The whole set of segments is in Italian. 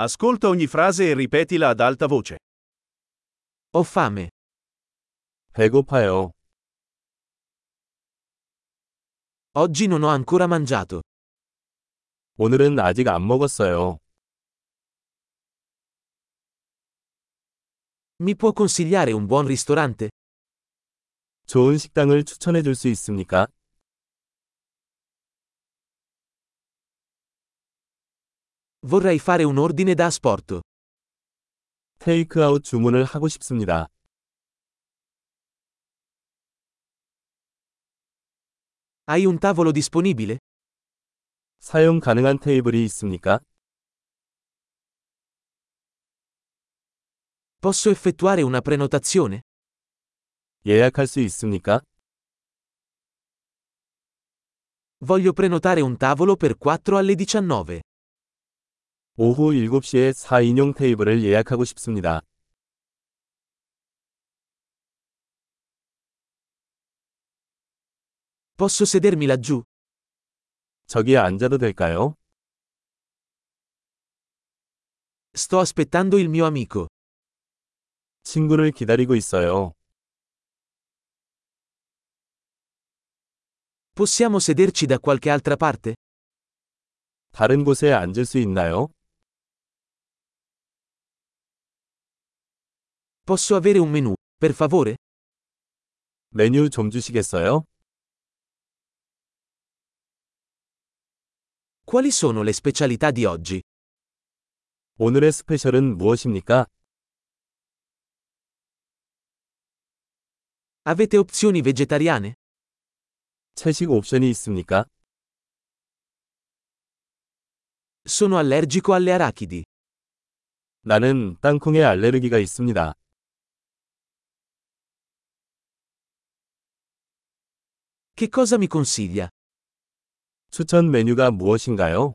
Ascolta ogni frase e ripetila ad alta voce. Ho fame. 배고파요. Oggi non ho ancora mangiato. 오늘은 아직 안 먹었어요. Mi può consigliare un buon ristorante? 좋은 식당을 추천해 줄 수 있습니까? Vorrei fare un ordine da asporto. 테이크아웃 주문을 하고 싶습니다. Hai un tavolo disponibile? 사용 가능한 테이블이 있습니까? Posso effettuare una prenotazione? 예약할 수 있습니까? Voglio prenotare un tavolo per 4 alle 19. 오후 7시에 4인용 테이블을 예약하고 싶습니다. Posso sedermi laggiù? 저기에 앉아도 될까요? Sto aspettando il mio amico. 친구를 기다리고 있어요. Possiamo sederci da qualche altra parte? 다른 곳에 앉을 수 있나요? Posso avere un menù, per favore? 메뉴 좀 주시겠어요? Quali sono le specialità di oggi? 오늘의 스페셜은 무엇입니까? Avete opzioni vegetariane? 채식 옵션이 있습니까? Sono allergico alle arachidi. 나는 땅콩에 알레르기가 있습니다. Che cosa mi consiglia? 추천 메뉴가 무엇인가요?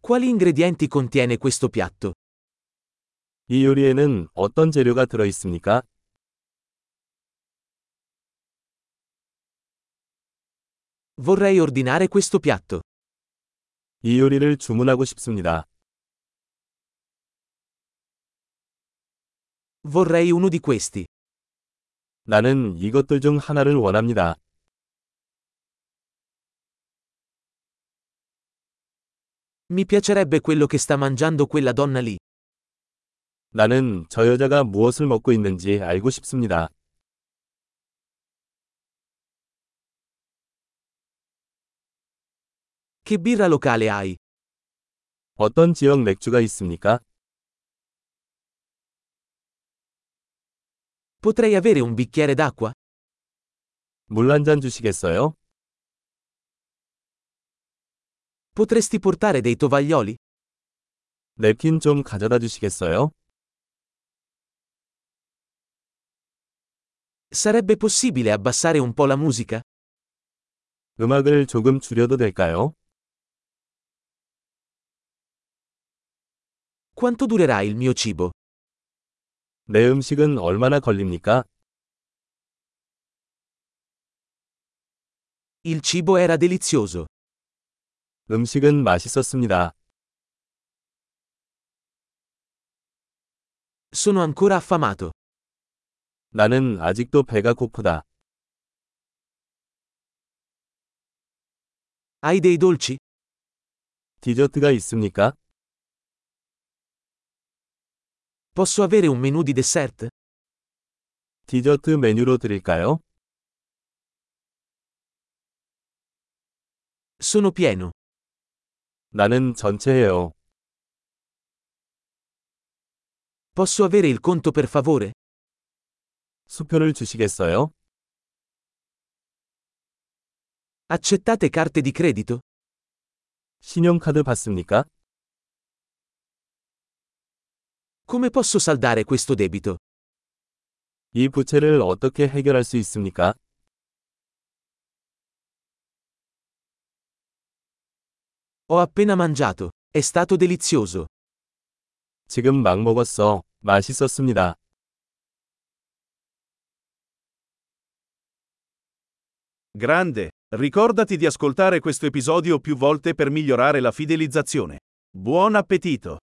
Quali ingredienti contiene questo piatto? 이 요리에는 어떤 재료가 들어 있습니까? Vorrei ordinare questo piatto. 이 요리를 주문하고 싶습니다. Vorrei uno di questi. 나는 이것들 중 하나를 원합니다. Mi piacerebbe quello che sta mangiando quella donna lì. 나는 저 여자가 무엇을 먹고 있는지 알고 싶습니다. Che birra locale hai? 어떤 지역 맥주가 있습니까? Potrei avere un bicchiere d'acqua? 물 한 잔 주시겠어요? Potresti portare dei tovaglioli? 냅킨 좀 가져다 주시겠어요? Sarebbe possibile abbassare un po' la musica? 음악을 조금 줄여도 될까요? Quanto durerà il mio cibo? 내 음식은 얼마나 걸립니까? Il cibo era delizioso. 음식은 맛있었습니다. Sono ancora affamato. 나는 아직도 배가 고프다. Hai dei dolci? 디저트가 있습니까? Posso avere un menù di dessert? 디저트 메뉴로 드릴까요? Sono pieno. 나는 전체예요. Posso avere il conto per favore? 수표를 주시겠어요? Accettate carte di credito? 신용카드 받습니까? Come posso saldare questo debito? 이 부채를 어떻게 해결할 수 있습니까? Ho appena mangiato. È stato delizioso. 지금 막 먹었어. 맛있었습니다. Grande, Ricordati di ascoltare questo episodio più volte per migliorare la fidelizzazione. Buon appetito!